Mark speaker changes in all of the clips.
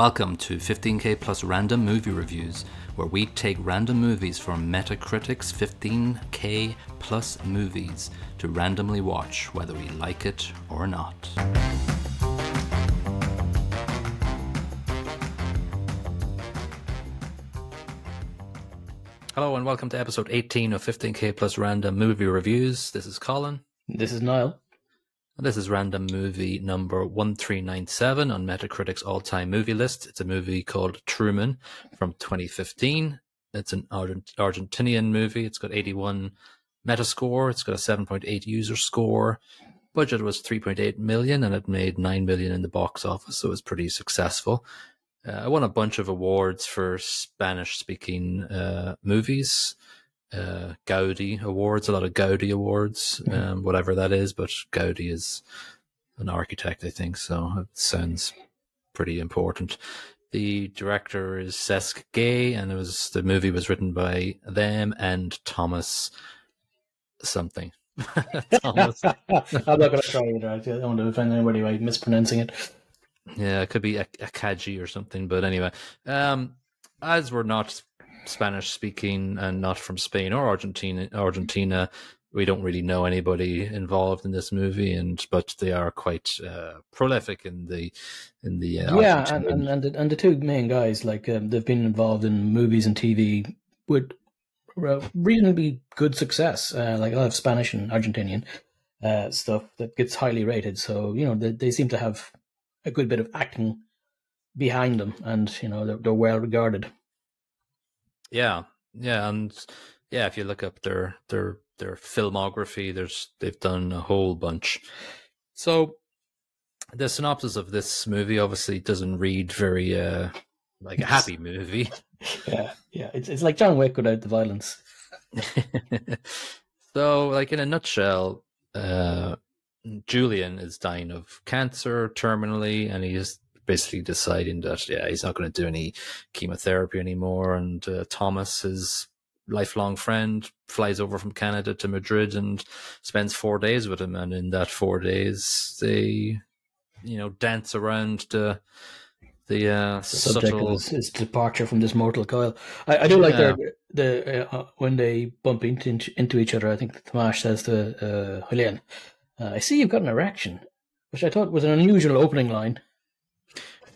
Speaker 1: Welcome to 15k plus random movie reviews, where we take random movies from Metacritic's 15k plus movies to randomly watch whether we like it or not. Hello and welcome to episode 18 of 15k plus random movie reviews. This is Colin.
Speaker 2: This is Niall.
Speaker 1: This is random movie number 1397 on Metacritic's all time movie list. It's a movie called Truman from 2015. It's an Argent- Argentinian movie. It's got 81 Metascore. It's got a 7.8 user score. Budget was 3.8 million and it made 9 million in the box office, so it was pretty successful. Uh, I won a bunch of awards for Spanish speaking uh, movies uh, Gaudi awards, a lot of Gaudi awards, um, whatever that is. But Gaudi is an architect, I think, so it sounds pretty important. The director is Cesc Gay, and it was the movie was written by them and Thomas something. Thomas.
Speaker 2: I'm not going to try either. I don't want to offend anybody by mispronouncing it.
Speaker 1: Yeah, it could be a, Akaji or something. But anyway, um, as we're not Spanish speaking and not from Spain or Argentina, Argentina, we don't really know anybody involved in this movie, and but they are quite uh, prolific in the in the
Speaker 2: uh, yeah, and, and and the, and the two main guys like um, they've been involved in movies and TV with reasonably good success, uh, like a lot of Spanish and Argentinian uh, stuff that gets highly rated. So you know they, they seem to have a good bit of acting behind them, and you know they're, they're well regarded.
Speaker 1: Yeah, yeah, and yeah, if you look up their their their filmography, there's they've done a whole bunch. So the synopsis of this movie obviously doesn't read very uh like a happy movie.
Speaker 2: Yeah, yeah, it's it's like John Wick without the violence.
Speaker 1: so, like in a nutshell, uh, Julian is dying of cancer terminally, and he's basically deciding that yeah he's not going to do any chemotherapy anymore and uh, thomas his lifelong friend flies over from canada to madrid and spends four days with him and in that four days they you know dance around the the, uh,
Speaker 2: subject subtle... of his, his, departure from this mortal coil. I, I do like yeah. their the uh, when they bump into into each other. I think Tomas says to uh, Julian, uh, "I see you've got an erection," which I thought was an unusual opening line.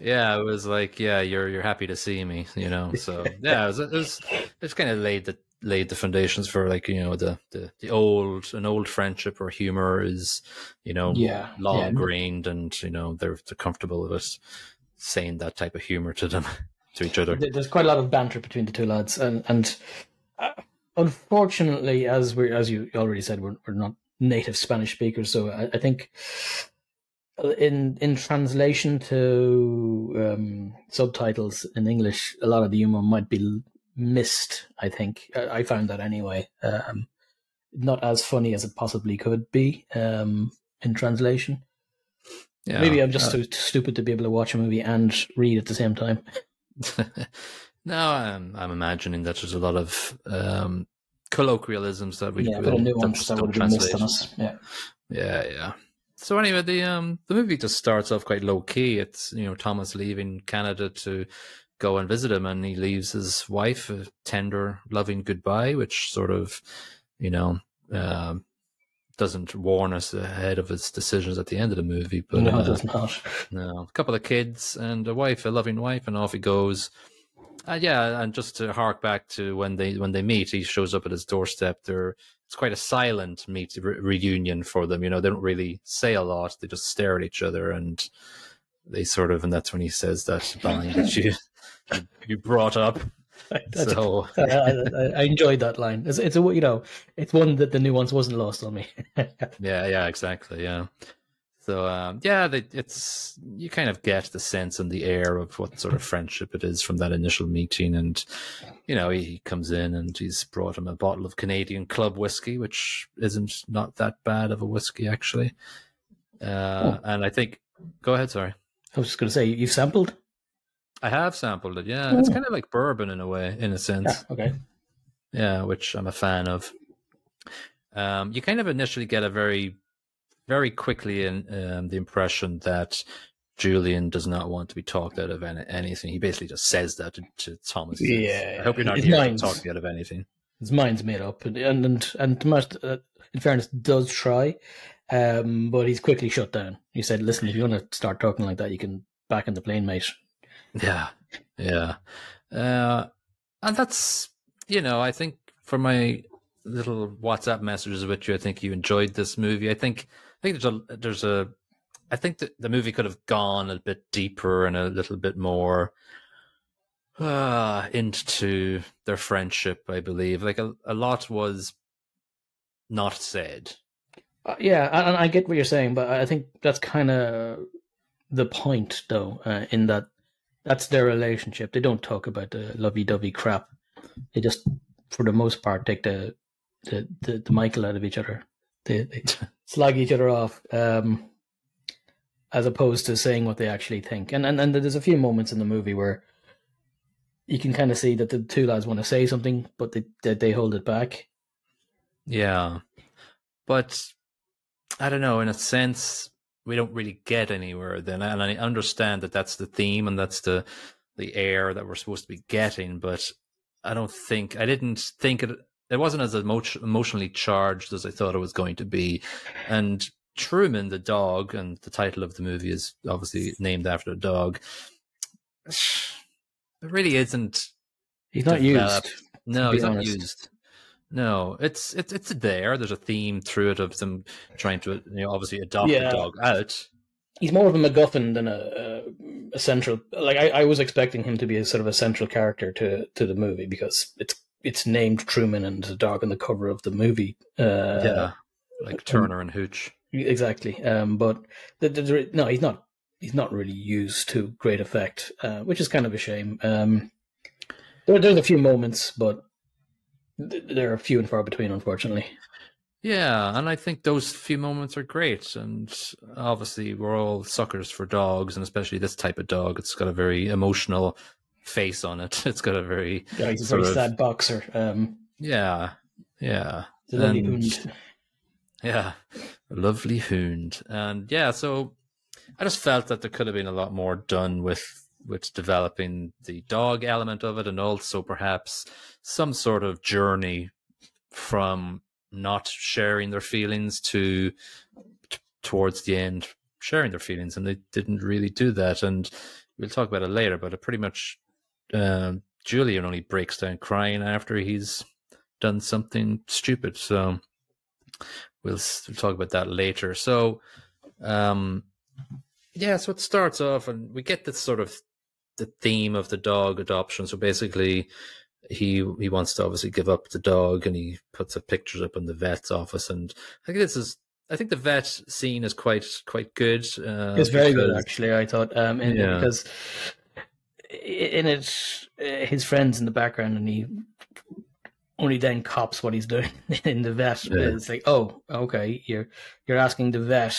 Speaker 1: Yeah, it was like, yeah, you're you're happy to see me, you know. So yeah, it was, it was it's kind of laid the laid the foundations for like you know the the, the old an old friendship or humor is you know
Speaker 2: yeah
Speaker 1: long
Speaker 2: yeah.
Speaker 1: grained and you know they're they're comfortable with us saying that type of humor to them to each other.
Speaker 2: There's quite a lot of banter between the two lads, and and uh, unfortunately, as we as you already said, we're we're not native Spanish speakers, so I, I think in in translation to um, subtitles in English, a lot of the humor might be missed. I think I, I found that anyway. Um, not as funny as it possibly could be um, in translation. Yeah, Maybe I'm just uh, too stupid to be able to watch a movie and read at the same time.
Speaker 1: no, I'm, I'm imagining that there's a lot of um, colloquialisms that we
Speaker 2: yeah, a nuance that would been missed on us. Yeah,
Speaker 1: yeah, yeah. So anyway, the um the movie just starts off quite low key. It's you know Thomas leaving Canada to go and visit him, and he leaves his wife a tender, loving goodbye, which sort of you know uh, doesn't warn us ahead of his decisions at the end of the movie.
Speaker 2: But no, uh, it does not.
Speaker 1: No, a couple of kids and a wife, a loving wife, and off he goes. Uh, yeah, and just to hark back to when they when they meet, he shows up at his doorstep. They're it's quite a silent meet re- reunion for them. You know, they don't really say a lot; they just stare at each other, and they sort of. And that's when he says that line that you you brought up.
Speaker 2: That's, so I, I, I, enjoyed that line. It's, it's a you know, it's one that the nuance wasn't lost on me.
Speaker 1: yeah, yeah, exactly. Yeah. So um, yeah, they, it's you kind of get the sense and the air of what sort of friendship it is from that initial meeting, and you know he comes in and he's brought him a bottle of Canadian Club whiskey, which isn't not that bad of a whiskey actually. Uh, oh. And I think, go ahead. Sorry,
Speaker 2: I was just going to say you sampled.
Speaker 1: I have sampled it. Yeah, oh. it's kind of like bourbon in a way, in a sense.
Speaker 2: Yeah, okay.
Speaker 1: Yeah, which I'm a fan of. Um, you kind of initially get a very very quickly in um, the impression that Julian does not want to be talked out of any, anything. He basically just says that to, to Thomas. Says,
Speaker 2: Yeah,
Speaker 1: I hope you're not here to talk out of anything.
Speaker 2: his mind's made up, and and and, and Tomas, uh, in fairness, does try, um, but he's quickly shut down. He said, "Listen, if you want to start talking like that, you can back in the plane, mate."
Speaker 1: Yeah, yeah, uh, and that's you know I think for my little WhatsApp messages with you, I think you enjoyed this movie. I think think there's a there's a I think that the movie could have gone a bit deeper and a little bit more uh, into their friendship. I believe like a, a lot was not said.
Speaker 2: Uh, yeah, and I get what you're saying, but I think that's kind of the point, though, uh, in that that's their relationship. They don't talk about the lovey-dovey crap. They just, for the most part, take the the the, the Michael out of each other. They, they slag each other off, um, as opposed to saying what they actually think. And and and there's a few moments in the movie where you can kind of see that the two lads want to say something, but they they, they hold it back.
Speaker 1: Yeah. But I don't know, in a sense, we don't really get anywhere then. And I understand that that's the theme and that's the the air that we're supposed to be getting, but I don't think I didn't think it it wasn't as emo- emotionally charged as I thought it was going to be. And Truman, the dog, and the title of the movie is obviously named after the dog. It really isn't
Speaker 2: He's not
Speaker 1: developed.
Speaker 2: used.
Speaker 1: No, he's not used. No, it's it's it's there. There's a theme through it of them trying to you know obviously adopt
Speaker 2: Yeah.
Speaker 1: the dog out.
Speaker 2: he's more of a MacGuffin than a, a, a central. Like I, I was expecting him to be a sort of a central character to to the movie because it's it's named Truman and the dog on the cover of the movie. Uh,
Speaker 1: yeah, like Turner and Hooch.
Speaker 2: exactly. Um, but the, the, no, he's not. He's not really used to great effect, uh, which is kind of a shame. Um, there, there's a few moments, but th- they're few and far between, unfortunately.
Speaker 1: Yeah, and I think those few moments are great. And obviously, we're all suckers for dogs, and especially this type of dog. It's got a very emotional face on it. It's got a very
Speaker 2: Yeah, he's a
Speaker 1: Sort
Speaker 2: very
Speaker 1: of-
Speaker 2: sad boxer. Um,
Speaker 1: yeah, yeah.
Speaker 2: lovely
Speaker 1: And-
Speaker 2: hound.
Speaker 1: Yeah, lovely hound, and yeah. So I just felt that there could have been a lot more done with with developing the dog element of it, and also perhaps some sort of journey from not sharing their feelings to t- towards the end sharing their feelings, and they didn't really do that. And we'll talk about it later, but it pretty much um, Julian only breaks down crying after he's done something stupid. So we'll, we'll talk about that later. So, um, yeah, so it starts off, and we get this sort of the theme of the dog adoption. So basically, he he wants to obviously give up the dog, and he puts the pictures up in the vet's office. And I think this is, I think the vet scene is quite quite good. Uh,
Speaker 2: It's very good, actually. I thought, um,
Speaker 1: Yeah.
Speaker 2: because i- in it, uh, his friends in the background, and he only then cops what he's doing in the vet.
Speaker 1: Yeah.
Speaker 2: It's like, oh, okay, you're you're asking the vet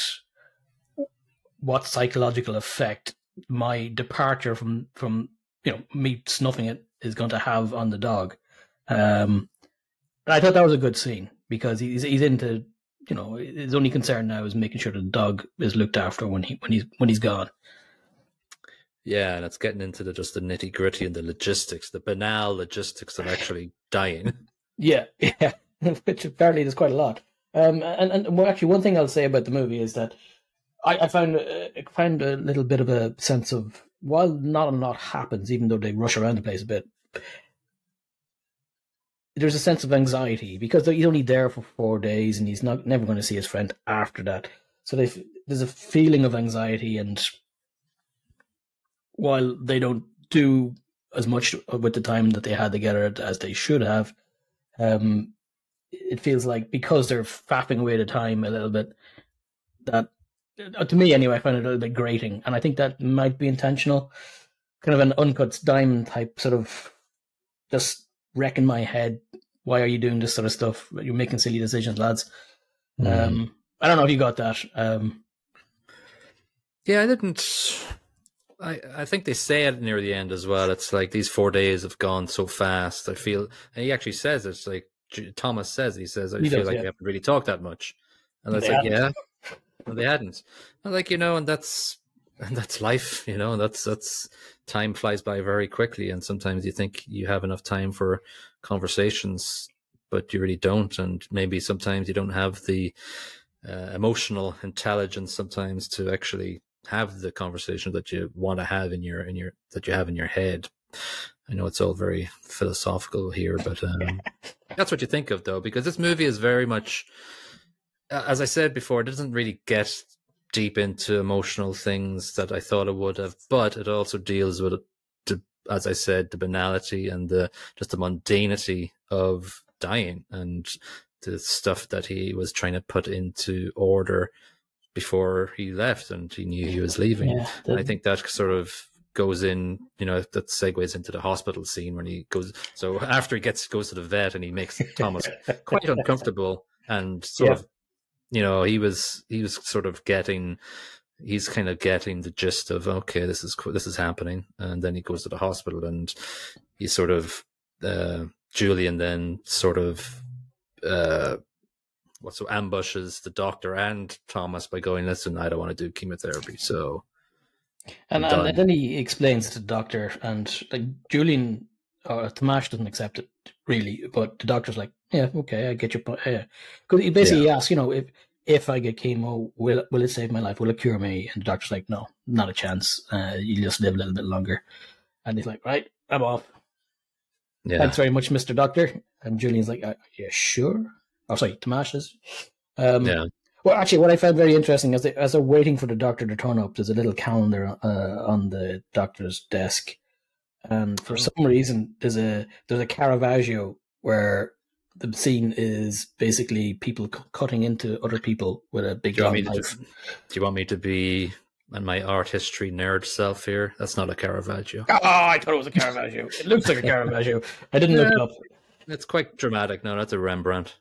Speaker 2: what psychological effect my departure from from you know me snuffing it is going to have on the dog. Um, and I thought that was a good scene because he's he's into you know his only concern now is making sure the dog is looked after when he when he's when he's gone.
Speaker 1: Yeah, and it's getting into the just the nitty gritty and the logistics, the banal logistics of actually dying.
Speaker 2: Yeah, yeah, which apparently there's quite a lot. Um, and and well, actually, one thing I'll say about the movie is that I, I found uh, found a little bit of a sense of while not a lot happens, even though they rush around the place a bit. There's a sense of anxiety because he's only there for four days and he's not never going to see his friend after that. So there's a feeling of anxiety, and while they don't do as much with the time that they had together as they should have, um, it feels like because they're faffing away the time a little bit, that uh, to me anyway, I find it a little bit grating, and I think that might be intentional, kind of an uncut diamond type sort of just wrecking my head. Why are you doing this sort of stuff? You're making silly decisions, lads. Um, I don't know if you got that. Um,
Speaker 1: Yeah, I didn't. I I think they say it near the end as well. It's like these four days have gone so fast. I feel, and he actually says it's like Thomas says. He says I
Speaker 2: He
Speaker 1: feel
Speaker 2: does,
Speaker 1: like
Speaker 2: yeah.
Speaker 1: we haven't really talked that much, and
Speaker 2: They
Speaker 1: like
Speaker 2: hadn't.
Speaker 1: yeah, they hadn't. And like you know, and that's and that's life, you know. and That's that's time flies by very quickly, and sometimes you think you have enough time for conversations, but you really don't, and maybe sometimes you don't have the uh, emotional intelligence sometimes to actually have the conversation that you want to have in your in your that you have in your head. I know it's all very philosophical here, but um, that's what you think of though, because this movie is very much, as I said before, it doesn't really get deep into emotional things that I thought it would have, but it also deals with, as I said, the banality and the just the mundanity of dying and the stuff that he was trying to put into order before he left and he knew he was leaving. Yeah, and I think that sort of goes in, you know, that segues into the hospital scene when he goes. So after he gets goes to the vet and he makes Thomas quite uncomfortable and sort yeah. of you know, he was he was sort of getting he's kind of getting the gist of okay, this is this is happening, and then he goes to the hospital and he sort of uh, Julian then sort of uh, so ambushes the doctor and Thomas by going, listen, I don't want to do chemotherapy, so.
Speaker 2: And, and then he explains to the doctor, and like Julian or Tomash doesn't accept it really, but the doctor's like, yeah, okay, I get your point. Yeah, because he basically yeah. asks, you know, if if I get chemo, will will it save my life? Will it cure me? And the doctor's like, no, not a chance. Uh, you just live a little bit longer. And he's like, right, I'm off. Yeah. Thanks very much, Mister Doctor. And Julian's like, uh, yeah, sure. Oh, sorry, Tomash is. Um, yeah. Well, actually, what I found very interesting as they, as they're waiting for the doctor to turn up, there's a little calendar uh, on the doctor's desk, and for oh. some reason, there's a there's a Caravaggio where the scene is basically people c- cutting into other people with a big do long knife.
Speaker 1: To, do you want me to be and my art history nerd self here? That's not a Caravaggio.
Speaker 2: Oh, I thought it was a Caravaggio. it looks like a Caravaggio. I didn't yeah, look it up.
Speaker 1: It's quite dramatic. No, that's a Rembrandt.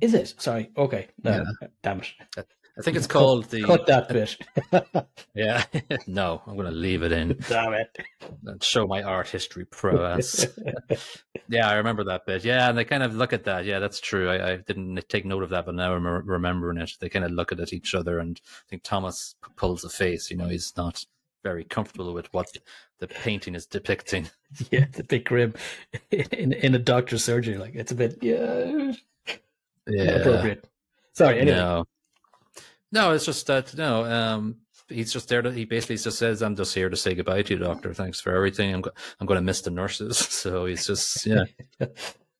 Speaker 2: Is it? Sorry. Okay. No, yeah. damn it.
Speaker 1: I think it's called the.
Speaker 2: Cut that bit.
Speaker 1: yeah. no, I'm going to leave it in.
Speaker 2: Damn it.
Speaker 1: And show my art history prowess. yeah, I remember that bit. Yeah, and they kind of look at that. Yeah, that's true. I, I didn't take note of that, but now I'm remembering it. They kind of look at each other, and I think Thomas pulls a face. You know, he's not very comfortable with what the painting is depicting.
Speaker 2: Yeah, it's a bit grim in in a doctor's surgery. Like it's a bit yeah,
Speaker 1: yeah,
Speaker 2: appropriate. Sorry. Anyway. No.
Speaker 1: No, it's just that no. Um, he's just there. To, he basically just says, "I'm just here to say goodbye to you, doctor. Thanks for everything. I'm go- I'm going to miss the nurses." So he's just yeah,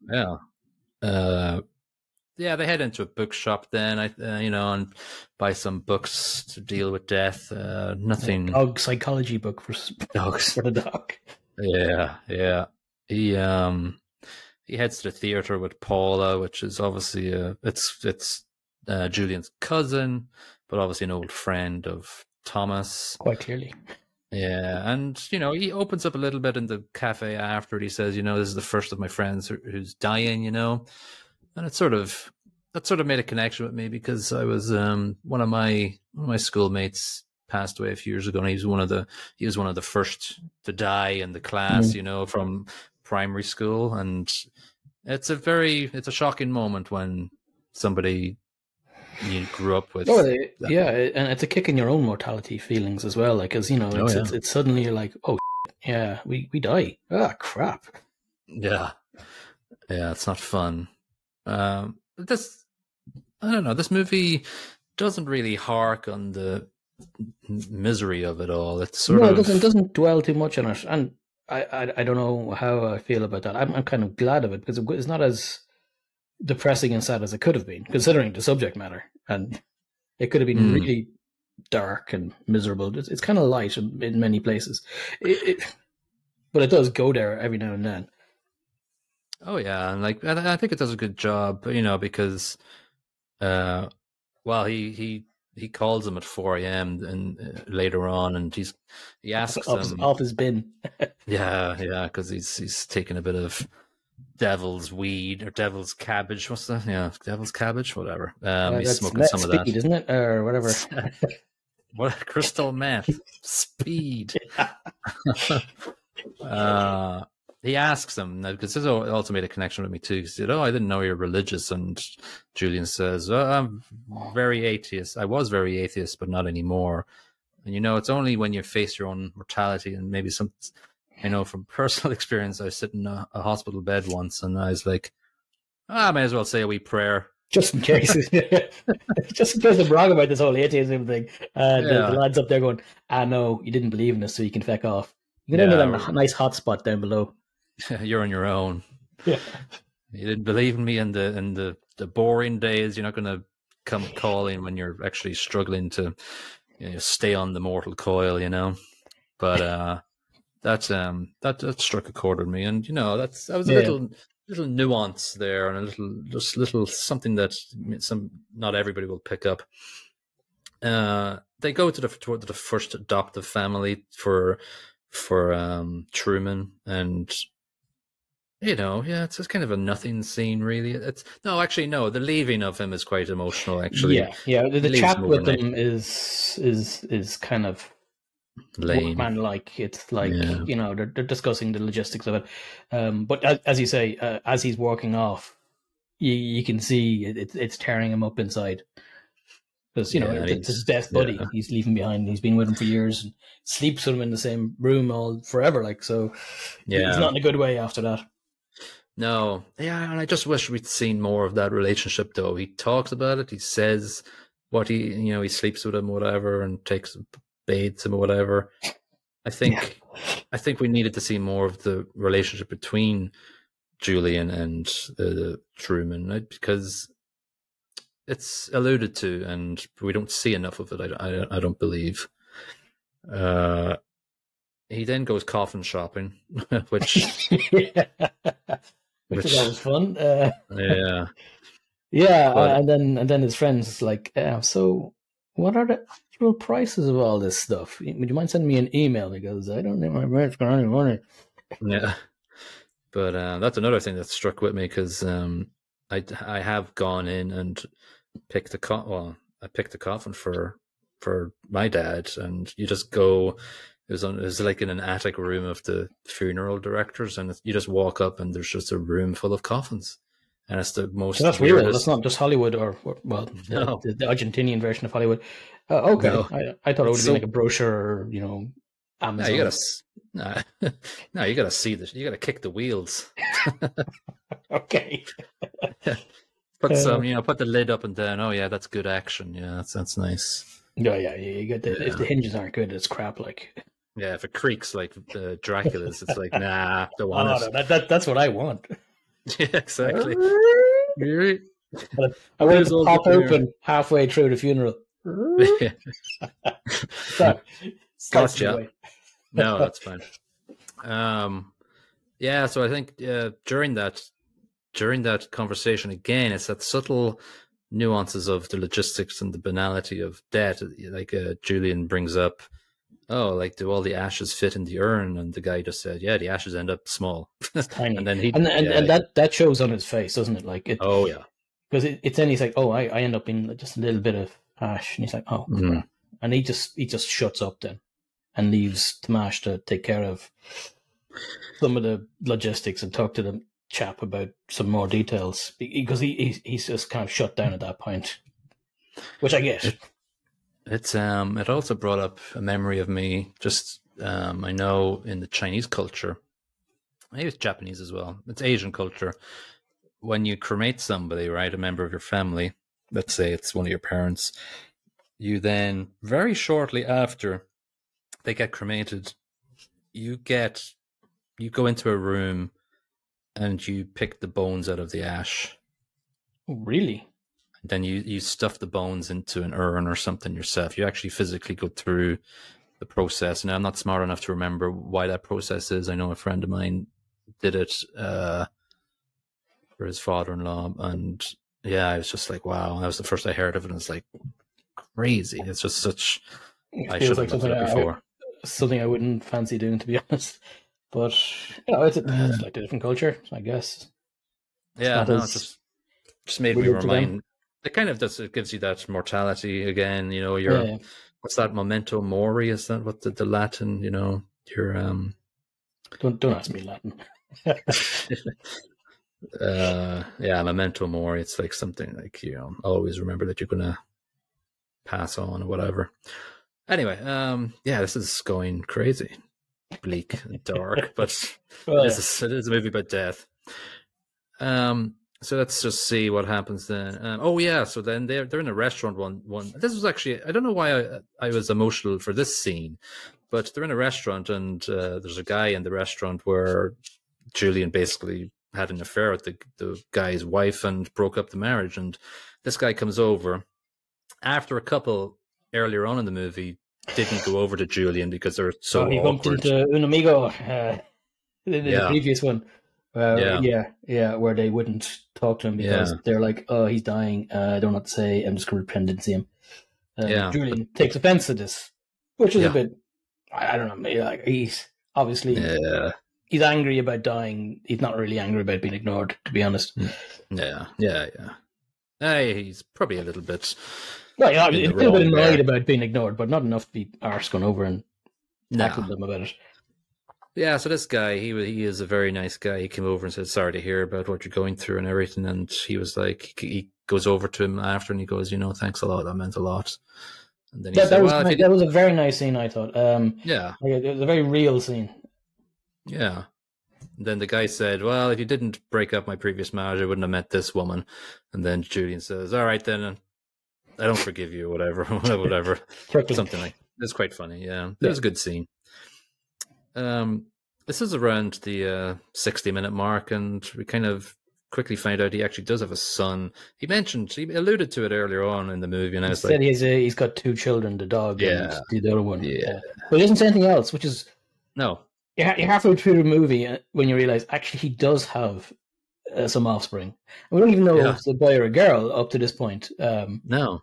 Speaker 1: yeah, uh, yeah. They head into a bookshop then, I uh, you know, and buy some books to deal with death. Uh, nothing.
Speaker 2: dog psychology book for dogs for the dog.
Speaker 1: Yeah, yeah. He um he heads to the theater with Paula, which is obviously a it's it's uh, Julian's cousin, but obviously an old friend of Thomas.
Speaker 2: Quite clearly.
Speaker 1: Yeah, and you know he opens up a little bit in the cafe after. He says, "You know, this is the first of my friends who's dying." You know, and it sort of that sort of made a connection with me because I was um, one of my one of my schoolmates passed away a few years ago, and he was one of the he was one of the first to die in the class. Mm. You know, from primary school, and it's a very it's a shocking moment when somebody you grew up with.
Speaker 2: Oh, yeah, and it's a kick in your own mortality feelings as well. Like, as you know, oh, it's, oh, yeah. it's, it's, suddenly you're like, oh, yeah, we we die. Ah, crap.
Speaker 1: Yeah, yeah, it's not fun. Um, this, I don't know. This movie doesn't really hark on the misery of it all. It's sort
Speaker 2: no,
Speaker 1: of
Speaker 2: it doesn't doesn't dwell too much on it, and I, I I don't know how I feel about that. I'm I'm kind of glad of it because it's not as depressing and sad as it could have been, considering the subject matter. And it could have been mm. really dark and miserable. It's, it's kind of light in, in many places, it, it, but it does go there every now and then.
Speaker 1: Oh yeah, and like I, I think it does a good job, you know, because uh, well, he he he calls him at 4 a.m. and uh, later on, and he's he asks
Speaker 2: off,
Speaker 1: him
Speaker 2: off his bin.
Speaker 1: yeah, yeah, because he's he's taking a bit of devil's weed or devil's cabbage. What's that? Yeah, devil's cabbage, whatever. Um, uh, he's smoking some speed, of that,
Speaker 2: isn't it, or whatever?
Speaker 1: what crystal meth speed? uh, he asks him because this also made a connection with me too. He said, "Oh, I didn't know you're religious," and Julian says, oh, "I'm very atheist. I was very atheist, but not anymore." And you know, it's only when you face your own mortality and maybe some. I know from personal experience, I was sitting in a, a hospital bed once, and I was like, ah, I may as well say a wee prayer
Speaker 2: just in case, just in case I'm wrong about this whole atheism thing. Uh, the,
Speaker 1: Yeah.
Speaker 2: the lads up there going, "Ah, no, you didn't believe in us, so you can feck off." You can
Speaker 1: Yeah,
Speaker 2: end up in a nice hot spot down below.
Speaker 1: You're on your own.
Speaker 2: Yeah,
Speaker 1: You didn't believe in me in the in the, the boring days. You're not going to come calling when you're actually struggling to you know, stay on the mortal coil, you know. But uh, that's um that that struck a chord with me, and you know that's that was a
Speaker 2: Yeah.
Speaker 1: little little nuance there, and a little just little something that some not everybody will pick up. Uh, they go to the to the first adoptive family for for um Truman and you know, yeah, it's just kind of a nothing scene, really. It's no, actually, no. The leaving of him is quite emotional, actually.
Speaker 2: yeah, yeah. The, the chat with him is is is kind of
Speaker 1: lame.
Speaker 2: man like. It's like
Speaker 1: Yeah.
Speaker 2: you know they're they're discussing the logistics of it. Um, but as, as you say, uh, as he's walking off, you you can see it, it's it's tearing him up inside. Because you know
Speaker 1: Yeah,
Speaker 2: it's, it's his death buddy.
Speaker 1: yeah.
Speaker 2: He's leaving behind. He's been with him for years and sleeps with him in the same room all forever. Like so,
Speaker 1: Yeah.
Speaker 2: he's not in a good way after that.
Speaker 1: No, yeah, and I just wish we'd seen more of that relationship. Though he talks about it, he says what he, you know, he sleeps with him, or whatever, and takes bathes him or whatever. I think, I think we needed to see more of the relationship between Julian and uh, Truman right? because it's alluded to, and we don't see enough of it. I, I, I don't believe. Uh, he then goes coffin shopping, which
Speaker 2: yeah. Which,
Speaker 1: Which-
Speaker 2: is always fun. Uh,
Speaker 1: yeah.
Speaker 2: yeah,
Speaker 1: But-
Speaker 2: uh, and then and then his friends like, uh, so what are the actual prices of all this stuff? Would you mind sending me an email because I don't think my parents got any money.
Speaker 1: Yeah, but uh, that's another thing that struck with me because um, I I have gone in and picked a co- well, I picked a coffin for for my dad, and you just go. It was on. It was like in an attic room of the funeral directors, and you just walk up, and there's just a room full of coffins, and it's the most.
Speaker 2: So that's
Speaker 1: weirdest-
Speaker 2: That's not just Hollywood or, well, the,
Speaker 1: No.
Speaker 2: the, the Argentinian version of Hollywood. Uh, okay,
Speaker 1: No.
Speaker 2: I, I thought it would
Speaker 1: So-
Speaker 2: been like a brochure, or, you know,
Speaker 1: No,
Speaker 2: Amazon.
Speaker 1: you gotta. Nah, no, you gotta see this. You gotta kick the wheels.
Speaker 2: Okay.
Speaker 1: Put
Speaker 2: Uh,
Speaker 1: some, you know, put the lid up and down. Oh yeah, that's good action. Yeah, that's that's nice.
Speaker 2: Yeah, yeah, yeah. You get the, if the hinges aren't good, it's crap. Like,
Speaker 1: Yeah, if it creaks like uh, Dracula's, it's like nah, don't
Speaker 2: oh,
Speaker 1: want
Speaker 2: no, that, that, that's what I want.
Speaker 1: Yeah, exactly.
Speaker 2: I want to pop
Speaker 1: the hair.
Speaker 2: open halfway through the funeral.
Speaker 1: Yeah.
Speaker 2: Sorry.
Speaker 1: Gotcha. no, that's fine. Um, yeah, so I think uh, during that during that conversation again, it's that subtle nuances of the logistics and the banality of death. Like uh, Julian brings up, oh, like do all the ashes fit in the urn? And the guy just said, yeah, the ashes end up small.
Speaker 2: Tiny.
Speaker 1: and then he
Speaker 2: And, and,
Speaker 1: yeah,
Speaker 2: and that, that shows on his face, doesn't it? Like, it,
Speaker 1: oh yeah,
Speaker 2: because it, it's then he's like, oh, I, I end up in just a little bit of ash, and he's like, oh,
Speaker 1: Mhm.
Speaker 2: and he just he just shuts up then, and leaves Tamash to take care of some of the logistics and talk to the chap about some more details because he, he he's just kind of shut down at that point, which I get.
Speaker 1: It's um it also brought up a memory of me just um I know in the Chinese culture maybe it's Japanese as well. It's Asian culture. When you cremate somebody, right, a member of your family, let's say it's one of your parents, you then very shortly after they get cremated, you get you go into a room and you pick the bones out of the ash
Speaker 2: Really?
Speaker 1: Then you you stuff the bones into an urn or something yourself. You actually physically go through the process. And I'm not smart enough to remember why that process is. I know a friend of mine did it uh, for his father-in-law, and yeah, I was just like, wow. That was the first I heard of it. and It's like crazy. It's just such.
Speaker 2: It
Speaker 1: I should
Speaker 2: like
Speaker 1: have looked it
Speaker 2: I,
Speaker 1: before.
Speaker 2: something I wouldn't fancy doing, to be honest. But you know, it's, it's like a different culture, I guess.
Speaker 1: Yeah,
Speaker 2: not
Speaker 1: no, just just made me remind. It kind of does. It gives you that mortality again. You know, you're
Speaker 2: Yeah.
Speaker 1: what's that memento mori? Is that what the, the Latin? You know, you're um.
Speaker 2: Don't don't ask me Latin.
Speaker 1: uh yeah memento mori it's like something like you know always remember that you're gonna pass on or whatever Anyway, um, yeah, this is going crazy, bleak and dark, but
Speaker 2: Well,
Speaker 1: it, is, it is a movie about death. Um, so let's just see what happens then. Um, oh yeah, so then they're they're in a restaurant. One one. This was actually I don't know why I I was emotional for this scene, but they're in a restaurant and uh, there's a guy in the restaurant where Julian basically had an affair with the the guy's wife and broke up the marriage. And this guy comes over after a couple earlier on in the movie didn't go over to Julian because they're so
Speaker 2: oh, he bumped
Speaker 1: awkward.
Speaker 2: into Un Amigo uh, in the
Speaker 1: Yeah.
Speaker 2: previous one. Uh,
Speaker 1: Yeah.
Speaker 2: yeah. yeah, where they wouldn't talk to him because
Speaker 1: Yeah.
Speaker 2: they're like, "Oh, he's dying. Uh, I don't know what to say. I'm just going to pretend to see him." Uh,
Speaker 1: Yeah.
Speaker 2: Julian takes offense to this, which is
Speaker 1: Yeah.
Speaker 2: a bit. I, I don't know. maybe, Like he's obviously
Speaker 1: yeah,
Speaker 2: he's angry about dying. He's not really angry about being ignored, to be honest.
Speaker 1: yeah, yeah, yeah. Hey, he's probably a little bit.
Speaker 2: Well, yeah, he's a little bit annoyed
Speaker 1: there.
Speaker 2: about being ignored, but not enough to be arse going over and
Speaker 1: No.
Speaker 2: tackle them about it.
Speaker 1: Yeah, so this guy, he he is a very nice guy. He came over and said, "Sorry to hear about what you're going through and everything." And he was like, he goes over to him after and he goes, "You know, thanks a lot. That meant a lot." And then he
Speaker 2: That,
Speaker 1: said,
Speaker 2: that was
Speaker 1: "Well,
Speaker 2: nice. that was a very nice scene. I thought. Um,
Speaker 1: yeah,
Speaker 2: like, it was a very real scene.
Speaker 1: yeah." And then the guy said, "Well, if you didn't break up my previous marriage, I wouldn't have met this woman." And then Julian says, "All right, then, I don't forgive you, whatever, whatever." Something like it's quite funny yeah it was a good scene um this is around the uh 60 minute mark and we kind of quickly find out he actually does have a son he mentioned he alluded to it earlier on in the movie and i
Speaker 2: He
Speaker 1: was
Speaker 2: said
Speaker 1: like
Speaker 2: he's a, he's got two children, the dog
Speaker 1: Yeah.
Speaker 2: and the other one.
Speaker 1: Yeah.
Speaker 2: Uh, but he doesn't say anything else, which is
Speaker 1: no
Speaker 2: you're, ha- you're halfway through the movie uh, when you realize actually he does have uh, some offspring. And we don't even know
Speaker 1: Yeah.
Speaker 2: if it's a boy or a girl up to this point, um,
Speaker 1: no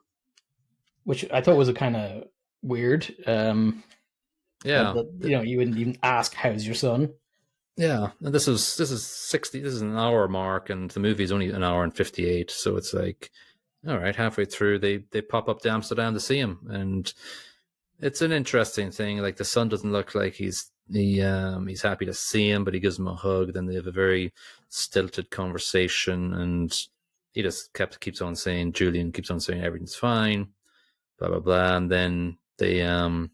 Speaker 2: which I thought was a kind of weird. Um,
Speaker 1: yeah.
Speaker 2: You know, you wouldn't even ask, "How's your son?"
Speaker 1: yeah. And this is this is 60 this is an hour mark and the movie is only an hour and 58 so it's like all right halfway through they they pop up to amsterdam to see him. And it's an interesting thing like the son doesn't look like he's he um he's happy to see him but he gives him a hug then they have a very stilted conversation and he just kept keeps on saying julian keeps on saying everything's fine blah blah blah and then they um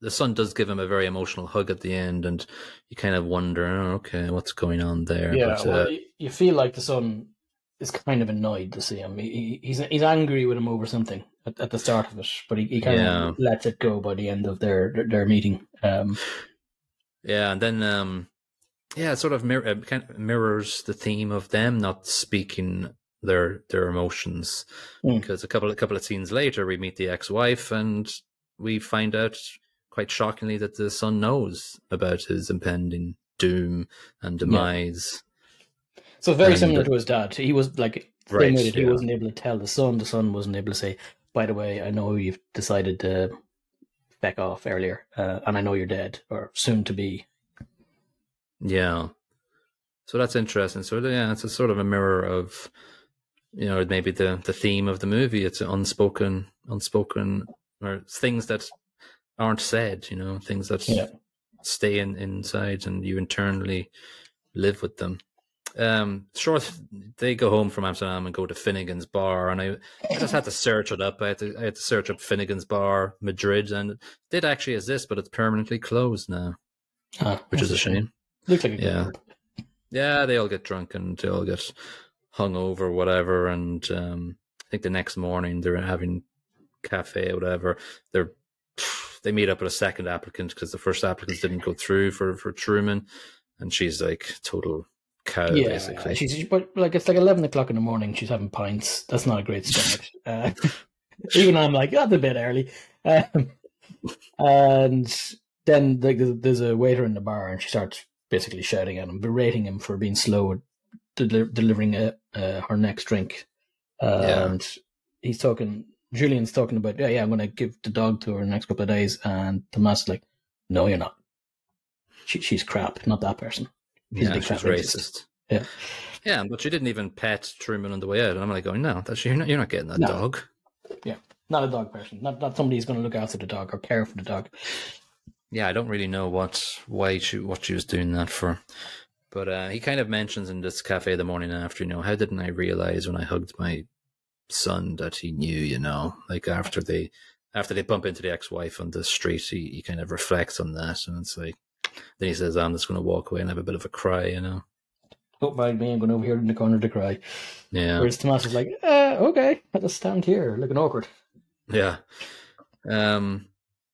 Speaker 1: the son does give him a very emotional hug at the end, and you kind of wonder, oh, okay, what's going on there?
Speaker 2: Yeah,
Speaker 1: but,
Speaker 2: well,
Speaker 1: uh,
Speaker 2: you feel like the son is kind of annoyed to see him. He, he- he's he's angry with him over something at, at the start of it, but he, he kind
Speaker 1: Yeah.
Speaker 2: of lets it go by the end of their their, their meeting. Um,
Speaker 1: yeah, and then um, yeah, it sort of kind of mirrors the theme of them not speaking their their emotions,
Speaker 2: Mm.
Speaker 1: because a couple a couple of scenes later, we meet the ex-wife, and we find out quite shockingly that the son knows about his impending doom and demise.
Speaker 2: so very
Speaker 1: And,
Speaker 2: similar to his dad. He was like
Speaker 1: Right,
Speaker 2: way he
Speaker 1: yeah.
Speaker 2: wasn't able to tell the son. The son wasn't able to say, "By the way, I know you've decided to back off earlier, uh, and I know you're dead or soon to be."
Speaker 1: Yeah. So that's interesting. So yeah, it's a sort of a mirror of, you know, maybe the the theme of the movie. It's unspoken, unspoken, or things that aren't said. You know, things that
Speaker 2: Yeah.
Speaker 1: stay in inside, and you internally live with them. Um, sure, they go home from Amsterdam and go to Finnegan's Bar, and I, I just had to search it up. I had to, I had to search up Finnegan's Bar, Madrid, and it did actually exist, but it's permanently closed now,
Speaker 2: Ah,
Speaker 1: which is a shame.
Speaker 2: Looks like a
Speaker 1: Yeah.
Speaker 2: word.
Speaker 1: Yeah, they all get drunk and they all get hung over, whatever. And um, I think the next morning they're having cafe or whatever. They're they meet up with a second applicant because the first applicants didn't go through for for Truman, and she's like total cow
Speaker 2: Yeah,
Speaker 1: basically.
Speaker 2: she's but like it's like eleven o'clock in the morning. She's having pints. That's not a great start. uh, even I'm like, that's a bit early. Um, and then like, there's, there's a waiter in the bar, and she starts basically shouting at him, berating him for being slow at deli- delivering a, uh, her next drink. Uh,
Speaker 1: Yeah.
Speaker 2: And he's talking. Julian's talking about, yeah, yeah, I'm going to give the dog to her in the next couple of days, and Tomas is like, no, you're not. She, she's crap, not that person. She's a
Speaker 1: yeah,
Speaker 2: big
Speaker 1: she's
Speaker 2: racist.
Speaker 1: racist.
Speaker 2: Yeah.
Speaker 1: Yeah, but she didn't even pet Truman on the way out. And I'm like going, no, that's you're not, you're not getting that
Speaker 2: No.
Speaker 1: dog.
Speaker 2: Yeah, not a dog person. Not not somebody who's going to look after the dog or care for the dog.
Speaker 1: yeah, I don't really know what why she what she was doing that for. But uh, he kind of mentions in this cafe the morning after, you know, how didn't I realize when I hugged my son that he knew, you know, like after they after they bump into the ex-wife on the street, he, he kind of reflects on that, and it's like then he says, "I'm just going to walk away and have a bit of a cry," you know.
Speaker 2: Don't mind me, I'm going over here in the corner to cry.
Speaker 1: Yeah,
Speaker 2: Whereas Tomas is like, uh, okay, I'll just stand here looking awkward.
Speaker 1: yeah. Um,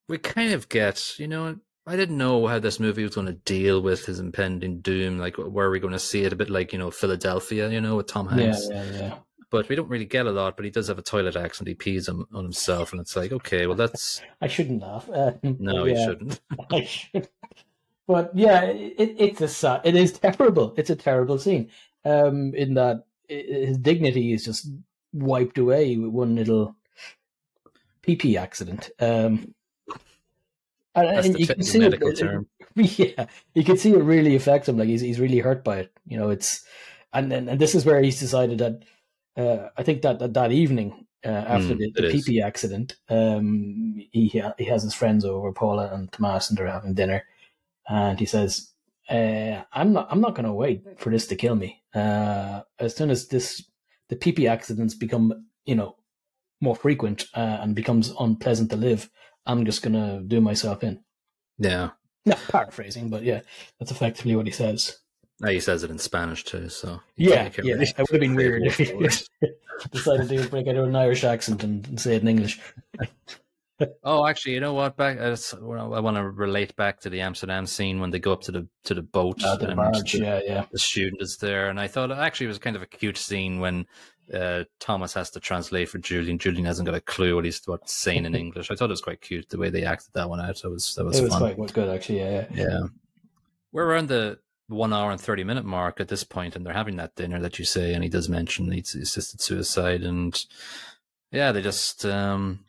Speaker 1: we kind of get, you know, I didn't know how this movie was going to deal with his impending doom. Like, where are we going to see it? A bit like you know Philadelphia, you know, with Tom
Speaker 2: Yeah,
Speaker 1: Hanks.
Speaker 2: yeah, yeah.
Speaker 1: But we don't really get a lot. But he does have a toilet accident. He pees on, on himself, and it's like, okay, well, that's
Speaker 2: I shouldn't laugh. Uh,
Speaker 1: no,
Speaker 2: yeah,
Speaker 1: he shouldn't.
Speaker 2: I should. But yeah, it, it's a sa- it is terrible. It's a terrible scene. Um, in that his dignity is just wiped away with one little PP accident. Um, and,
Speaker 1: That's
Speaker 2: and you can see
Speaker 1: medical
Speaker 2: it,
Speaker 1: term.
Speaker 2: Yeah, you can see it really affects him. Like he's he's really hurt by it. You know, it's and and, and this is where he's decided that. Uh, I think that that, that evening uh, after
Speaker 1: Mm,
Speaker 2: the, the. PP accident, um, he he has his friends over, Paula and Tomas, and they're having dinner, and he says, uh, "I'm not I'm not going to wait for this to kill me. Uh, as soon as this the PP accidents become you know more frequent uh, and becomes unpleasant to live, I'm just going to do myself in."
Speaker 1: Yeah,
Speaker 2: No, paraphrasing, but yeah, that's effectively what he says.
Speaker 1: Now he says it in Spanish too. So
Speaker 2: Yeah,
Speaker 1: can't- you can't
Speaker 2: yeah.
Speaker 1: really-
Speaker 2: It would have been weird if he decided to break out an Irish accent and, and say it in English.
Speaker 1: Oh, actually, you know what? Back, I, just- well, I want to relate back to the Amsterdam scene when they go up to the to the boat.
Speaker 2: Uh, the
Speaker 1: and
Speaker 2: barge,
Speaker 1: the,
Speaker 2: yeah, yeah.
Speaker 1: the student is there, and I thought actually it was kind of a cute scene when uh, Thomas has to translate for Julian. Julian hasn't got a clue what he's what's saying in English. I thought it was quite cute the way they acted that one out. That was that was
Speaker 2: It was
Speaker 1: fun.
Speaker 2: quite good, actually. Yeah, yeah.
Speaker 1: Yeah. We're around the one hour and 30 minute mark at this point, and they're having that dinner that you say, and he does mention it's assisted suicide. And yeah, they just, um,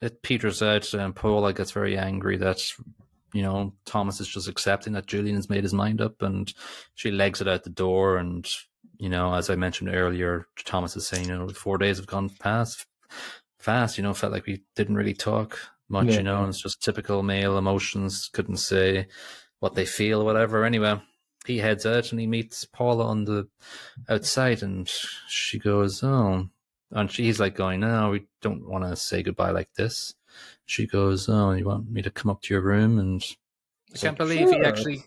Speaker 1: it peters out, and Paula gets very angry that, you know, Thomas is just accepting that Julian has made his mind up, and she legs it out the door. And, you know, as I mentioned earlier, Thomas is saying, you know, four days have gone past fast, you know, felt like we didn't really talk much,
Speaker 2: Yeah.
Speaker 1: you know, and it's just typical male emotions, couldn't say what they feel, whatever. Anyway, he heads out and he meets Paula on the outside, and she goes, "Oh," and she's like going, "No, we don't want to say goodbye like this." She goes, "Oh, you want me to come up to your room?" And I can't
Speaker 2: like,
Speaker 1: believe he actually,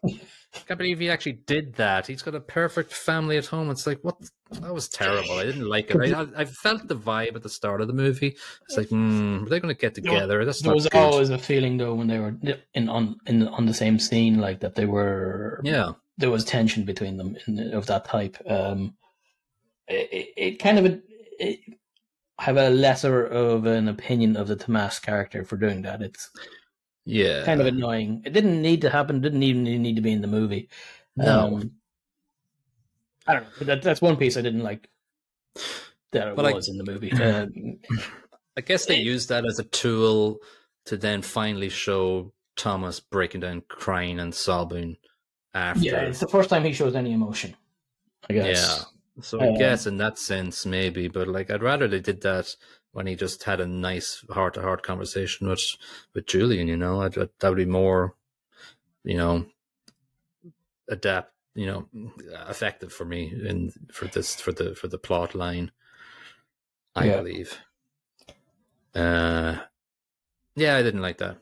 Speaker 1: can't believe he actually did that. He's got a perfect family at home. It's like what? That was terrible. I didn't like it. I, I felt the vibe at the start of the movie. It's like, hmm, are they going to get together? That's
Speaker 2: There
Speaker 1: not
Speaker 2: was
Speaker 1: good.
Speaker 2: always a feeling though when they were in on in on the same scene, like that they were.
Speaker 1: yeah,
Speaker 2: there was tension between them in, of that type. Um, it, it, it kind of it, I have a lesser of an opinion of the Tomas character for doing that. It's
Speaker 1: yeah.
Speaker 2: kind of annoying. It didn't need to happen. Didn't even need to be in the movie.
Speaker 1: No.
Speaker 2: Um, I don't know. That, that's one piece I didn't like. That it
Speaker 1: But I-
Speaker 2: was in the movie. Um,
Speaker 1: I guess they used that as a tool to then finally show Thomas breaking down, crying, and sobbing after.
Speaker 2: yeah, it's the first time he shows any emotion. I guess.
Speaker 1: Yeah. So I
Speaker 2: Uh,
Speaker 1: guess in that sense, maybe, but like I'd rather they did that when he just had a nice heart to heart conversation with with Julian. You know, I'd, that would be more, you know, adapt. You know, effective for me in for this for the for the plot line. I
Speaker 2: Yeah.
Speaker 1: believe. Uh, yeah, I didn't like that.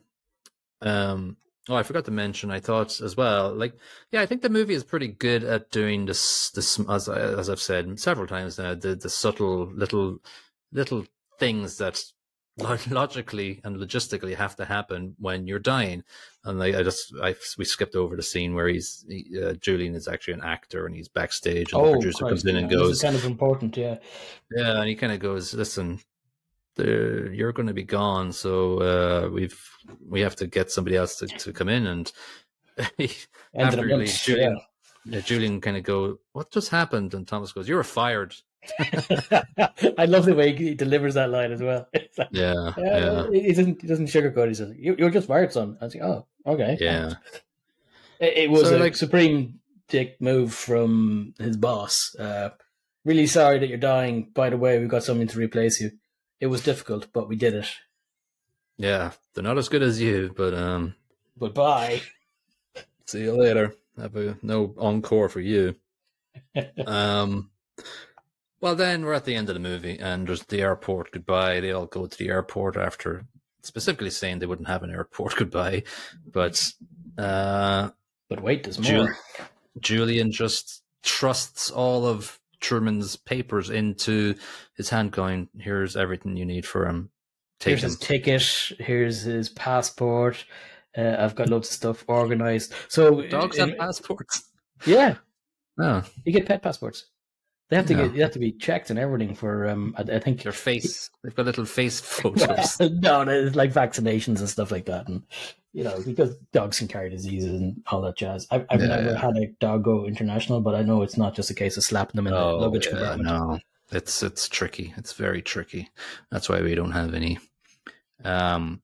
Speaker 1: Um, oh, I forgot to mention. I thought as well, like, yeah, I think the movie is pretty good at doing this. This, as I, as I've said several times now, the the subtle little little things that logically and logistically have to happen when you're dying. And I, I just, I we skipped over the scene where he's he, uh, Julian is actually an actor and he's backstage, and the producer
Speaker 2: Oh, Christ,
Speaker 1: comes in
Speaker 2: yeah,
Speaker 1: and
Speaker 2: this
Speaker 1: goes,
Speaker 2: is kind of important. Yeah.
Speaker 1: yeah, and he kind of goes, "Listen, the, you're going to be gone, so uh, we've we have to get somebody else to, to come in." And after Julian, yeah, Julian kind of go, "What just happened?" And Thomas goes, "You're fired."
Speaker 2: I love the way he delivers that line as well. Like,
Speaker 1: Yeah,
Speaker 2: uh,
Speaker 1: yeah,
Speaker 2: He doesn't. He doesn't sugarcoat. He says, "You- "You're just fired, son." I was like, "Oh, okay."
Speaker 1: yeah,
Speaker 2: It, it was
Speaker 1: So,
Speaker 2: a
Speaker 1: like-
Speaker 2: supreme dick move from his boss. Uh, really sorry that you're dying. By the way, we've got something to replace you. It was difficult, but we did it.
Speaker 1: yeah. They're not as good as you, but um,
Speaker 2: Goodbye.
Speaker 1: see you later. Have a no encore for you. Um, well, then we're at the end of the movie, and there's the airport goodbye. They all go to the airport after specifically saying they wouldn't have an airport goodbye, but uh,
Speaker 2: But wait, there's
Speaker 1: Ju-
Speaker 2: more.
Speaker 1: Julian just trusts all of Truman's papers into his hand, going, "Here's everything you need for him. Take
Speaker 2: Here's
Speaker 1: him."
Speaker 2: his ticket. Here's his passport. Uh, I've got loads of stuff organized. So
Speaker 1: Dogs
Speaker 2: in-
Speaker 1: have passports.
Speaker 2: yeah,
Speaker 1: Oh,
Speaker 2: you get pet passports. They have to get you have to be checked and everything for um. I, I think
Speaker 1: their face. They've got little face photos.
Speaker 2: no, it's like vaccinations and stuff like that, and you know because dogs can carry diseases and all that jazz. I've, I've
Speaker 1: Yeah,
Speaker 2: never
Speaker 1: yeah.
Speaker 2: had a dog go international, but I know it's not just a case of slapping them in the
Speaker 1: Oh,
Speaker 2: luggage
Speaker 1: yeah,
Speaker 2: compartment.
Speaker 1: no, it's it's tricky. It's very tricky. That's why we don't have any. Um,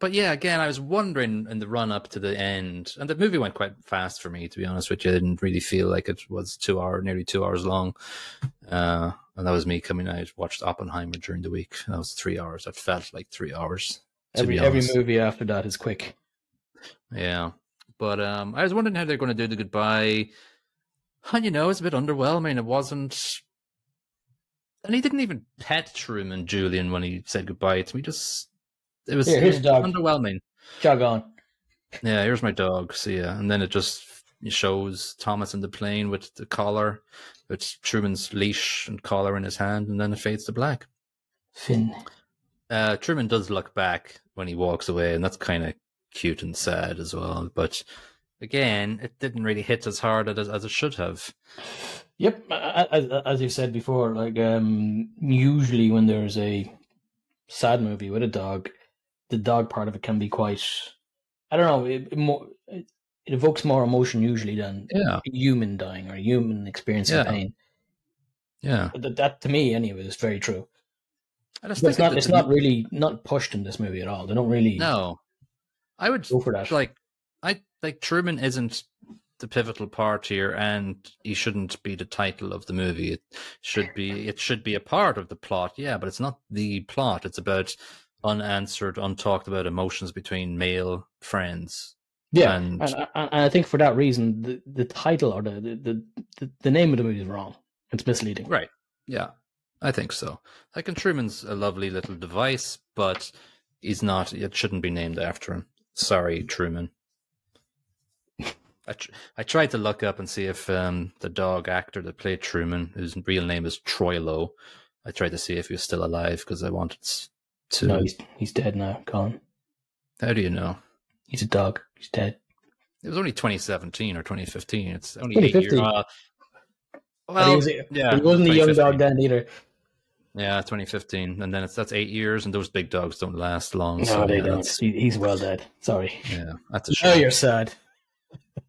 Speaker 1: but yeah, again, I was wondering in the run up to the end, and the movie went quite fast for me. To be honest with you, I didn't really feel like it was two hour, nearly two hours long. Uh, and that was me coming out. Watched Oppenheimer during the week. That was three hours. That felt like three hours.
Speaker 2: Every every movie after that is quick.
Speaker 1: Yeah. But um I was wondering how they're going to do the goodbye. And you know, it's a bit underwhelming. It wasn't and he didn't even pet Truman Julian when he said goodbye to me. Just it was,
Speaker 2: Here,
Speaker 1: it
Speaker 2: here's
Speaker 1: was
Speaker 2: dog.
Speaker 1: underwhelming.
Speaker 2: Jog on.
Speaker 1: Yeah, here's my dog. See ya. And then it just shows Thomas in the plane with the collar, with Truman's leash and collar in his hand, and then it fades to black.
Speaker 2: Finn.
Speaker 1: Uh, Truman does look back when he walks away, and that's kind of cute and sad as well. But again, it didn't really hit as hard as, as it should have.
Speaker 2: Yep, as, as you said before, like um, usually when there's a sad movie with a dog, the dog part of it can be quite. I don't know. It, it more it, it evokes more emotion usually than
Speaker 1: Yeah,
Speaker 2: human dying or human experiencing
Speaker 1: Yeah.
Speaker 2: pain.
Speaker 1: yeah.
Speaker 2: That, that to me, anyway, is very true.
Speaker 1: I just
Speaker 2: But it's not. It's not really not pushed in this movie at all. They don't really
Speaker 1: No, I would
Speaker 2: go for that.
Speaker 1: like. I like Truman isn't the pivotal part here, and he shouldn't be the title of the movie. It should be. It should be a part of the plot. Yeah, but it's not the plot. It's about unanswered, untalked about emotions between male friends.
Speaker 2: yeah,
Speaker 1: and-
Speaker 2: and, and, and I think for that reason, the, the title or the, the the the name of the movie is wrong. It's misleading.
Speaker 1: Right. Yeah, I think so. Like, and Truman's a lovely little device, but he's not. It shouldn't be named after him. Sorry, Truman. I, tr- I tried to look up and see if um, the dog actor that played Truman, whose real name is Troy Lowe, I tried to see if he was still alive because I wanted to.
Speaker 2: No, he's he's dead now. Colin.
Speaker 1: How do you know?
Speaker 2: He's a dog. He's dead.
Speaker 1: It was only 2017 or 2015. It's only eight years. Uh, well,
Speaker 2: he, was,
Speaker 1: yeah,
Speaker 2: he wasn't a young dog then either.
Speaker 1: Yeah, 2015, and then it's that's eight years, and those big dogs don't last long.
Speaker 2: No,
Speaker 1: so
Speaker 2: they
Speaker 1: yeah,
Speaker 2: don't. He, he's well dead. Sorry.
Speaker 1: Yeah, that's a
Speaker 2: Now
Speaker 1: shame.
Speaker 2: you're sad.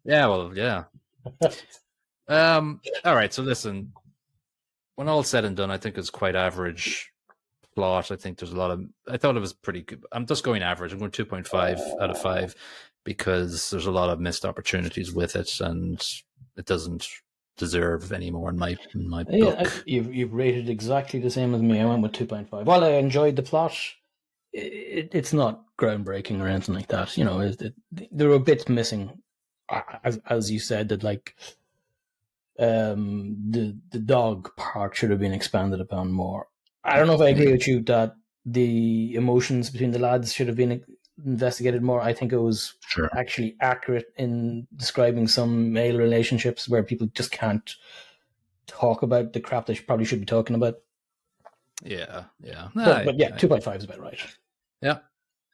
Speaker 1: Yeah, well, yeah. um. All right. So listen, when all said and done, I think it's quite average plot. I think there's a lot of. I thought it was pretty good. I'm just going average. I'm going 2.5 out of five because there's a lot of missed opportunities with it, and it doesn't deserve any more in my in my
Speaker 2: Yeah,
Speaker 1: book.
Speaker 2: I- you've you've rated exactly the same as me. I went with two point five. While I enjoyed the plot, it, it's not groundbreaking or anything like that. You know, it, it, there were bits missing, as as you said that like um the the dog part should have been expanded upon more. I don't know if I agree with you that the emotions between the lads should have been investigated more. I think it was
Speaker 1: Sure.
Speaker 2: actually accurate in describing some male relationships where people just can't talk about the crap they probably should be talking about.
Speaker 1: Yeah. Yeah.
Speaker 2: But,
Speaker 1: I-
Speaker 2: but yeah, two point five is about right.
Speaker 1: Yeah.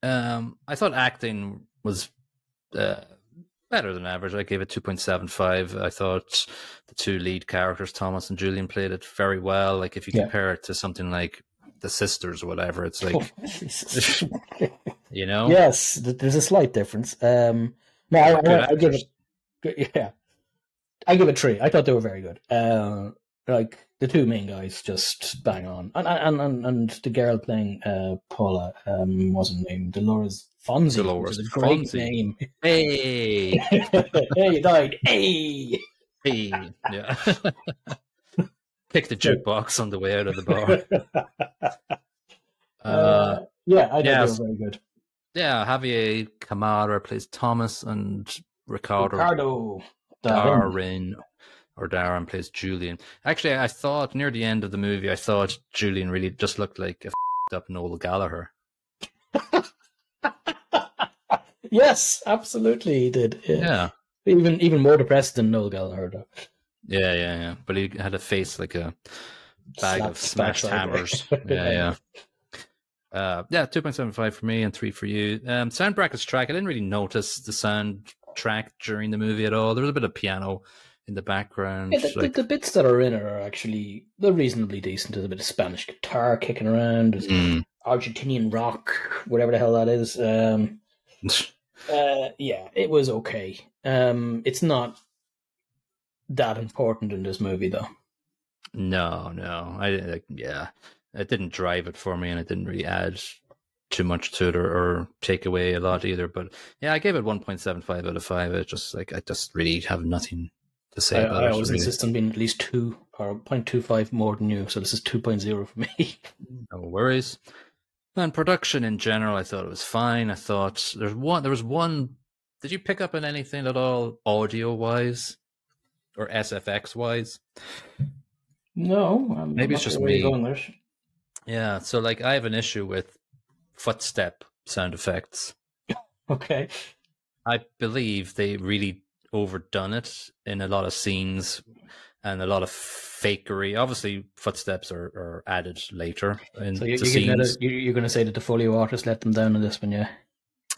Speaker 1: Um, I thought acting was uh, better than average. I gave it 2.75. I thought the two lead characters, Thomas and Julian, played it very well. Like, if you
Speaker 2: Yeah.
Speaker 1: compare it to something like The Sisters or whatever, it's like, you know?
Speaker 2: Yes, there's a slight difference. Um, no, I, I, I give it. Yeah, I give it three. I thought they were very good. Uh, like the two main guys, just bang on, and and and, and the girl playing uh, Paula, um, wasn't named Dolores Fonzi.
Speaker 1: Dolores
Speaker 2: which is a great
Speaker 1: Fonzie.
Speaker 2: name.
Speaker 1: Hey!
Speaker 2: hey, you died. Hey.
Speaker 1: Hey! Yeah. Pick the jukebox on the way out of the bar.
Speaker 2: Uh,
Speaker 1: Uh,
Speaker 2: yeah, I they very good.
Speaker 1: yeah, Javier Camara plays Thomas and Ricardo
Speaker 2: Ricardo.
Speaker 1: Darren or Darren plays Julian. Actually, I thought near the end of the movie, I thought Julian really just looked like a f***ed up Noel Gallagher.
Speaker 2: yes, absolutely, he did. Yeah.
Speaker 1: Yeah.
Speaker 2: even even more depressed than Noel Gallagher. Though.
Speaker 1: Yeah, yeah, yeah. But he had a face like a bag
Speaker 2: Slap-
Speaker 1: of smashed hammers. yeah, yeah. Uh, yeah, two point seven five for me and three for you. Um, sound brackets track. I didn't really notice the sound track during the movie at all. There was a bit of piano in the background.
Speaker 2: Yeah, the, the-
Speaker 1: like,
Speaker 2: the bits that are in it are actually they're reasonably decent. There's a bit of Spanish guitar kicking around.
Speaker 1: Mm.
Speaker 2: Argentinian rock, whatever the hell that is. Um, uh, yeah, it was okay. Um, it's not that important in this movie, though.
Speaker 1: no, no. I like, yeah, it didn't drive it for me, and it didn't really add too much to it or, or take away a lot either. But yeah, I gave it one point seven five out of five. It just like I just really have nothing to say
Speaker 2: I,
Speaker 1: about
Speaker 2: I
Speaker 1: it.
Speaker 2: always
Speaker 1: really.
Speaker 2: insist on being at least two or 0.25 more than you, so this is 2.0 for me.
Speaker 1: No worries. And production in general, I thought it was fine. I thought there's one. There was one. Did you pick up on anything at all, audio wise, or SFX wise?
Speaker 2: no, I'm
Speaker 1: Maybe it's just
Speaker 2: sure where you're
Speaker 1: me.
Speaker 2: going there.
Speaker 1: Yeah. So like, I have an issue with footstep sound effects.
Speaker 2: Okay.
Speaker 1: I believe they really overdone it in a lot of scenes and a lot of fakery. Obviously, footsteps are, are added later in
Speaker 2: So you're,
Speaker 1: the
Speaker 2: you're, giving that
Speaker 1: scenes.
Speaker 2: you- you're going to say that the folio artist let them down on this one, yeah?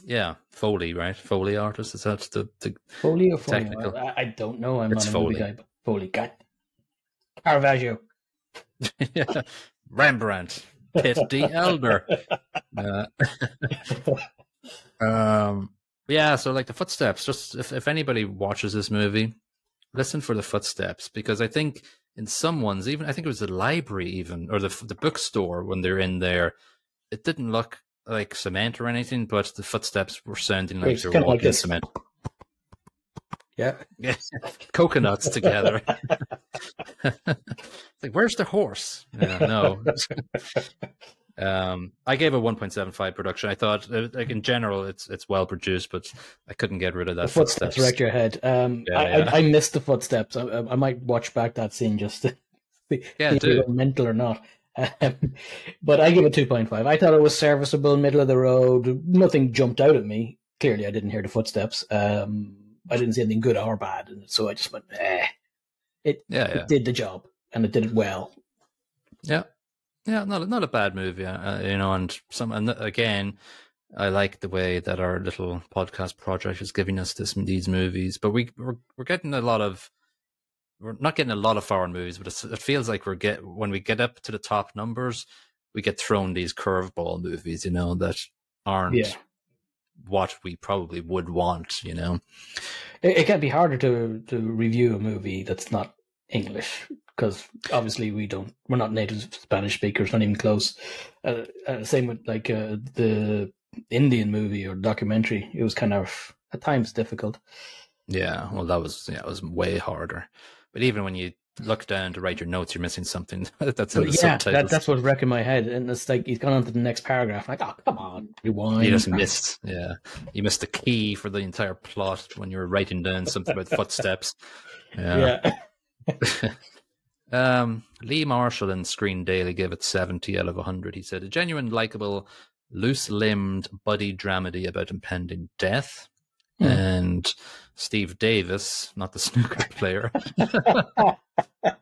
Speaker 1: Yeah, Foley, right? Foley artist. Is that the, the
Speaker 2: Folio, folio.
Speaker 1: Technical.
Speaker 2: I, I don't know. I'm
Speaker 1: It's
Speaker 2: not a
Speaker 1: Foley.
Speaker 2: guy, but Foley. God. Caravaggio.
Speaker 1: yeah. Rembrandt, Pitt the Elder. Uh, um, yeah, so like the footsteps. Just if, if anybody watches this movie, listen for the footsteps because I think in someone's even I think it was the library, even or the the bookstore when they're in there, it didn't look like cement or anything, but the footsteps were sounding like
Speaker 2: It's
Speaker 1: they're
Speaker 2: kinda like this.
Speaker 1: cement.
Speaker 2: Yeah.
Speaker 1: Yes, coconuts together. like, where's the horse? Yeah, no. um, I gave a 1.75 production. I thought, uh, like in general, it's it's well produced, but I couldn't get rid of that
Speaker 2: The footsteps wrecked your head. Um,
Speaker 1: Yeah,
Speaker 2: I,
Speaker 1: yeah.
Speaker 2: I, I missed the footsteps. I, I might watch back that scene just to see
Speaker 1: Yeah,
Speaker 2: if it mental or not. Um, but I give it 2.5. I thought it was serviceable, middle of the road. Nothing jumped out at me. Clearly, I didn't hear the footsteps. Um, I didn't see anything good or bad, and so I just went, eh. It,
Speaker 1: yeah,
Speaker 2: it did the job, and it did it well.
Speaker 1: yeah, yeah. Not a- not a bad movie, uh, you know. And some, and again, I like the way that our little podcast project is giving us this these movies. But we we're, we're getting a lot of we're not getting a lot of foreign movies, but it's, it feels like we're get when we get up to the top numbers, we get thrown these curveball movies, you know, that aren't
Speaker 2: Yeah.
Speaker 1: what we probably would want, you know.
Speaker 2: It, it can be harder to to review a movie that's not English because obviously we don't we're not native Spanish speakers, not even close. Uh, uh, same with like uh, the Indian movie or documentary. It was kind of at times difficult.
Speaker 1: Yeah, well, that was yeah, it was way harder. But even when you look down to write your notes, you're missing something that's in the
Speaker 2: yeah,
Speaker 1: subtitles.
Speaker 2: that, that's what's wrecking my head. And it's like he's gone on to the next paragraph. Like, oh come on, rewind.
Speaker 1: you just missed. Yeah, you missed the key for the entire plot when you were writing down something about footsteps. Yeah.
Speaker 2: Yeah.
Speaker 1: Um, Lee Marshall in Screen Daily gave it 70 out of 100. He said, a genuine, likable, loose limbed buddy dramedy about impending death.
Speaker 2: Hmm.
Speaker 1: And Steve Davis, not the snooker player,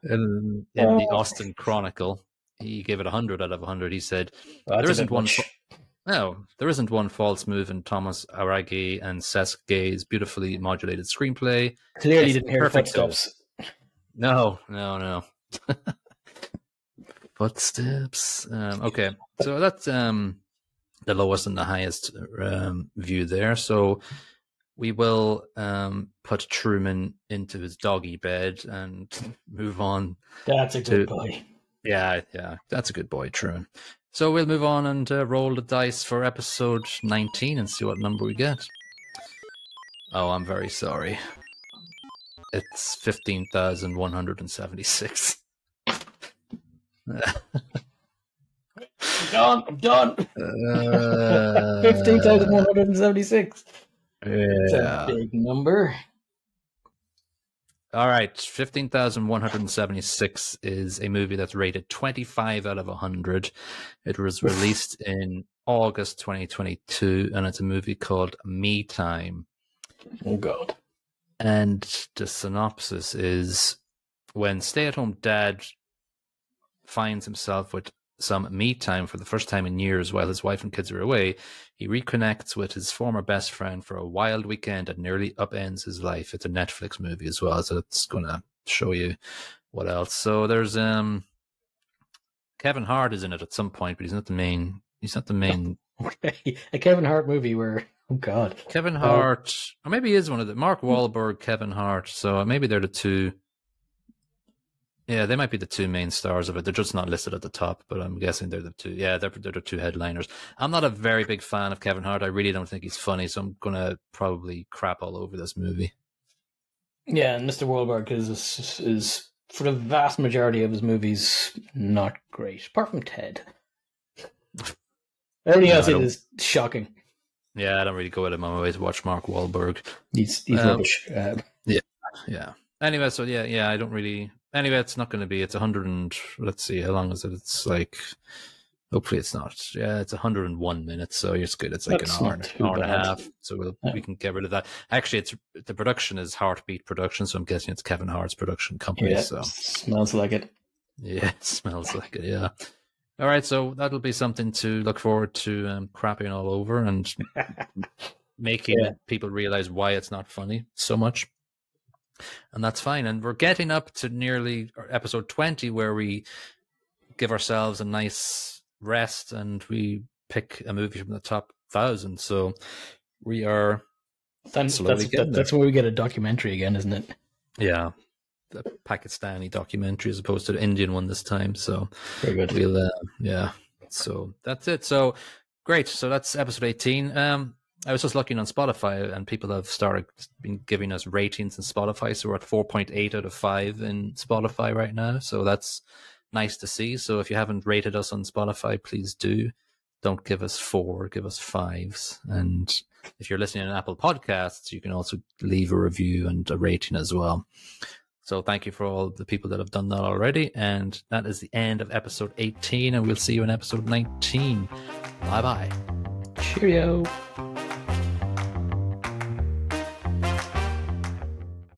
Speaker 1: in, in the Austin Chronicle, he gave it 100 out of 100. He said,
Speaker 2: That's
Speaker 1: There isn't one no, there isn't one false move in Thomas Aragay and Cesc Gay's beautifully modulated screenplay.
Speaker 2: Clearly
Speaker 1: It's
Speaker 2: didn't hear
Speaker 1: perfect
Speaker 2: footsteps.
Speaker 1: No, no, no. Footsteps. Um, okay, so that's um, the lowest and the highest um, view there. So we will um, put Truman into his doggy bed and move on.
Speaker 2: That's a
Speaker 1: to-
Speaker 2: good boy.
Speaker 1: Yeah, yeah, that's a good boy, Truman. So we'll move on and uh, roll the dice for episode 19 and see what number we get. Oh, I'm very sorry. It's 15,176.
Speaker 2: I'm done. I'm done.
Speaker 1: Uh,
Speaker 2: Fifteen thousand one hundred and seventy-six. It's
Speaker 1: Yeah.
Speaker 2: a big number.
Speaker 1: All right, 15,176 is a movie that's rated 25 out of 100. It was released in August 2022, and it's a movie called Me Time.
Speaker 2: Oh God.
Speaker 1: And the synopsis is when stay-at-home dad finds himself with some me time for the first time in years while his wife and kids are away, he reconnects with his former best friend for a wild weekend that nearly upends his life. It's a Netflix movie as well, so it's gonna show you what else. So there's um Kevin Hart is in it at some point, but he's not the main he's not the main
Speaker 2: a Kevin Hart movie where oh god.
Speaker 1: Kevin uh, Hart or maybe he is one of the Mark Wahlberg, Kevin Hart. So maybe they're the two yeah, they might be the two main stars of it. They're just not listed at the top, but I'm guessing they're the two. Yeah, they're, they're the two headliners. I'm not a very big fan of Kevin Hart. I really don't think he's funny, so I'm gonna probably crap all over this movie.
Speaker 2: Yeah, and Mr. Wahlberg is is for the vast majority of his movies not great, apart from Ted. Everything else is shocking.
Speaker 1: Yeah, I don't really go with him. my way to watch Mark Wahlberg.
Speaker 2: He's he's um, rubbish. Uh,
Speaker 1: yeah, yeah. Anyway, so yeah, yeah, I don't really Anyway, it's not going to be. It's a hundred and let's see how long is it? It's like hopefully it's not. Yeah, it's 101 minutes, so it's good. It's like That's an hour, an hour and a half, so we'll, yeah. we can get rid of that. Actually, it's the production is HartBeat Production, so I'm guessing it's Kevin Hart's production company.
Speaker 2: Yeah,
Speaker 1: so
Speaker 2: smells like it.
Speaker 1: Yeah, it smells like it. Yeah. All right, so that'll be something to look forward to um, crapping all over and making yeah. people realize why it's not funny so much and that's fine. And we're getting up to nearly episode 20 where we give ourselves a nice rest and we pick a movie from the top thousand. So we are
Speaker 2: then, that's, that, that's where we get a documentary again, isn't it?
Speaker 1: Yeah. The Pakistani documentary as opposed to the Indian one this time. So
Speaker 2: very good.
Speaker 1: We'll, uh, yeah. So that's it. So great. So that's episode 18. Um, I was just looking on Spotify, and people have started been giving us ratings in Spotify. So we're at four point eight out of five in Spotify right now. So that's nice to see. So if you haven't rated us on Spotify, please do. Don't give us four, give us fives. And if you're listening on Apple Podcasts, you can also leave a review and a rating as well. So thank you for all the people that have done that already. And that is the end of episode 18. And we'll see you in episode 19. Bye bye.
Speaker 2: Cheerio.